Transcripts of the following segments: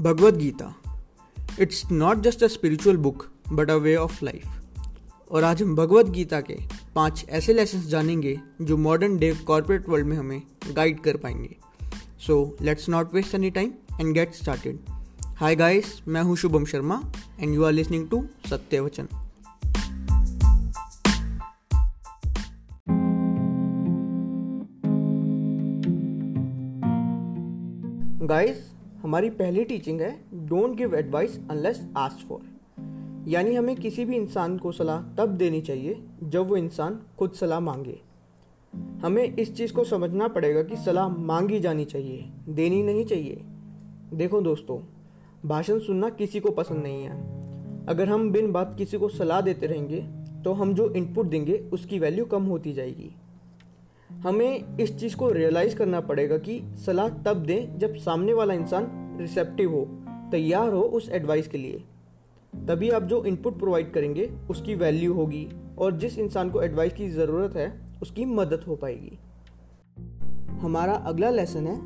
Bhagavad Gita it's not just a spiritual book but a way of life और आज हम भगवद गीता के पाँच ऐसे लेसन जानेंगे जो मॉडर्न डे कॉरपोरेट वर्ल्ड में हमें गाइड कर पाएँगे. So let's not waste any time and get started hi guys मैं हूँ Shubham Sharma and you are listening to Satya Vachan guys हमारी पहली टीचिंग है don't give advice unless ask for यानी हमें किसी भी इंसान को सलाह तब देनी चाहिए जब वो इंसान खुद सलाह मांगे। हमें इस चीज़ को समझना पड़ेगा कि सलाह मांगी जानी चाहिए, देनी नहीं चाहिए। देखो दोस्तों, भाषण सुनना किसी को पसंद नहीं है। अगर हम बिन बात किसी को सलाह देते रहेंगे तो हम जो इनपुट देंगे, उसकी वैल्यू कम होती जाएगी। हमें इस चीज़ को रियलाइज़ करना पड़ेगा कि सलाह तब दें जब सामने वाला इंसान रिसेप्टिव हो, तैयार हो उस एडवाइस के लिए। तभी आप जो इनपुट प्रोवाइड करेंगे, उसकी वैल्यू होगी और जिस इंसान को एडवाइस की ज़रूरत है, उसकी मदद हो पाएगी। हमारा अगला लेसन है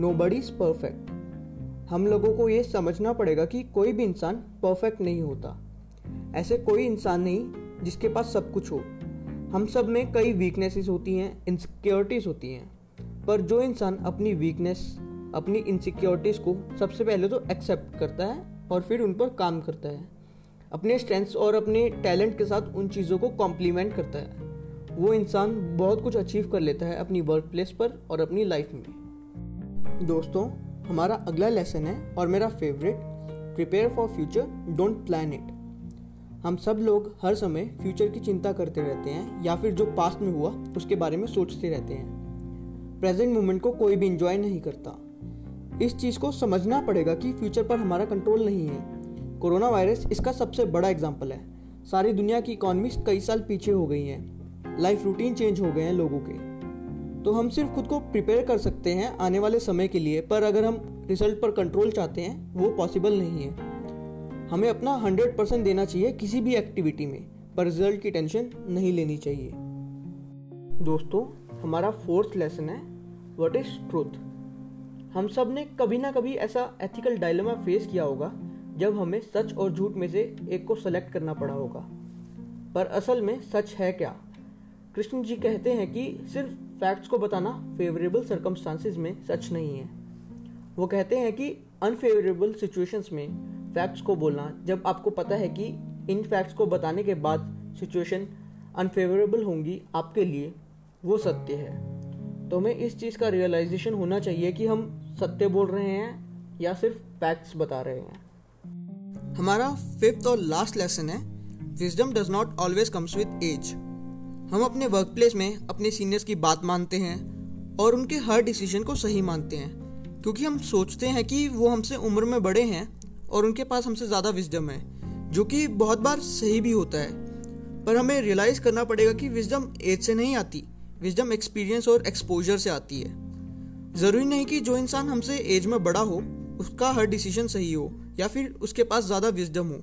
नो बडीज परफेक्ट हम लोगों को ये समझना पड़ेगा कि कोई भी इंसान परफेक्ट नहीं होता। ऐसे कोई इंसान नहीं जिसके पास सब कुछ हो। हम सब में कई वीकनेसेस होती हैं इनसिक्योरिटीज़ होती हैं, पर जो इंसान अपनी वीकनेस अपनी इनसिक्योरिटीज़ को सबसे पहले तो एक्सेप्ट करता है और फिर उन पर काम करता है। अपने स्ट्रेंथ्स और अपने टैलेंट के साथ उन चीज़ों को कॉम्प्लीमेंट करता है। वो इंसान बहुत कुछ अचीव कर लेता है अपनी वर्क प्लेस पर और अपनी लाइफ में। दोस्तों, हमारा अगला लेसन है और मेरा favourite prepare for future don't plan it हम सब लोग हर समय फ्यूचर की चिंता करते रहते हैं या फिर जो पास्ट में हुआ, उसके बारे में सोचते रहते हैं। प्रेजेंट मोमेंट को कोई भी इंजॉय नहीं करता। इस चीज़ को समझना पड़ेगा कि फ्यूचर पर हमारा कंट्रोल नहीं है। कोरोना वायरस इसका सबसे बड़ा एग्ज़ाम्पल है। सारी दुनिया की इकॉनमी कई साल पीछे हो गई हैं। लाइफ रूटीन चेंज हो गए हैं लोगों के। तो हम सिर्फ़ खुद को प्रिपेयर कर सकते हैं आने वाले समय के लिए, पर अगर हम रिज़ल्ट पर कंट्रोल चाहते हैं, वो पॉसिबल नहीं है। हमें अपना हंड्रेड परसेंट देना चाहिए किसी भी एक्टिविटी में, पर रिज़ल्ट की टेंशन नहीं लेनी चाहिए। दोस्तों, हमारा फोर्थ लेसन है व्हाट इज़ ट्रूथ हम सबने कभी ना कभी ऐसा एथिकल डायलेमा फेस किया होगा, जब हमें सच और झूठ में से एक को सेलेक्ट करना पड़ा होगा। पर असल में सच है क्या? कृष्ण जी कहते हैं कि सिर्फ़ फैक्ट्स को बताना फेवरेबल सर्कमस्टांसिस में सच नहीं है। वो कहते हैं कि अनफेवरेबल सिचुएशंस में फैक्ट्स को बोलना, जब आपको पता है कि इन फैक्ट्स को बताने के बाद सिचुएशन अनफेवरेबल होंगी आपके लिए, वो सत्य है। तो हमें इस चीज़ का रियलाइजेशन होना चाहिए कि हम सत्य बोल रहे हैं या सिर्फ़ फैक्ट्स बता रहे हैं? हमारा फिफ्थ और लास्ट लेसन है wisdom does not always comes with age हम अपने वर्क प्लेस में अपने सीनियर्स की बात मानते हैं और उनके हर डिसीज़न को सही मानते हैं, क्योंकि हम सोचते हैं कि वो हमसे उम्र में बड़े हैं और उनके पास हमसे ज़्यादा विजडम है, जो कि बहुत बार सही भी होता है। पर हमें रियलाइज़ करना पड़ेगा कि विजडम एज से नहीं आती विजडम एक्सपीरियंस और एक्सपोजर से आती है। ज़रूरी नहीं कि जो इंसान हमसे एज में बड़ा हो उसका हर डिसीज़न सही हो या फिर उसके पास ज़्यादा विजडम हो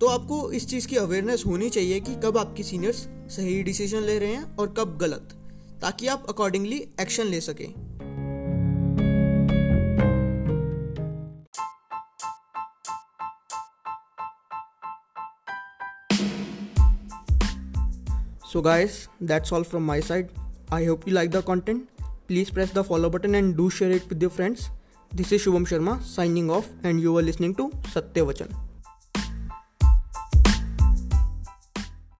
तो आपको इस चीज़ की अवेयरनेस होनी चाहिए कि कब आपकी सीनियर्स सही डिसीज़न ले रहे हैं और कब गलत ताकि आप अकॉर्डिंगली एक्शन ले सकें So, guys, that's all from my side. I hope you like the content. Please press the follow button and do share it with your friends. This is Shubham Sharma signing off, and you are listening to Satyavachan.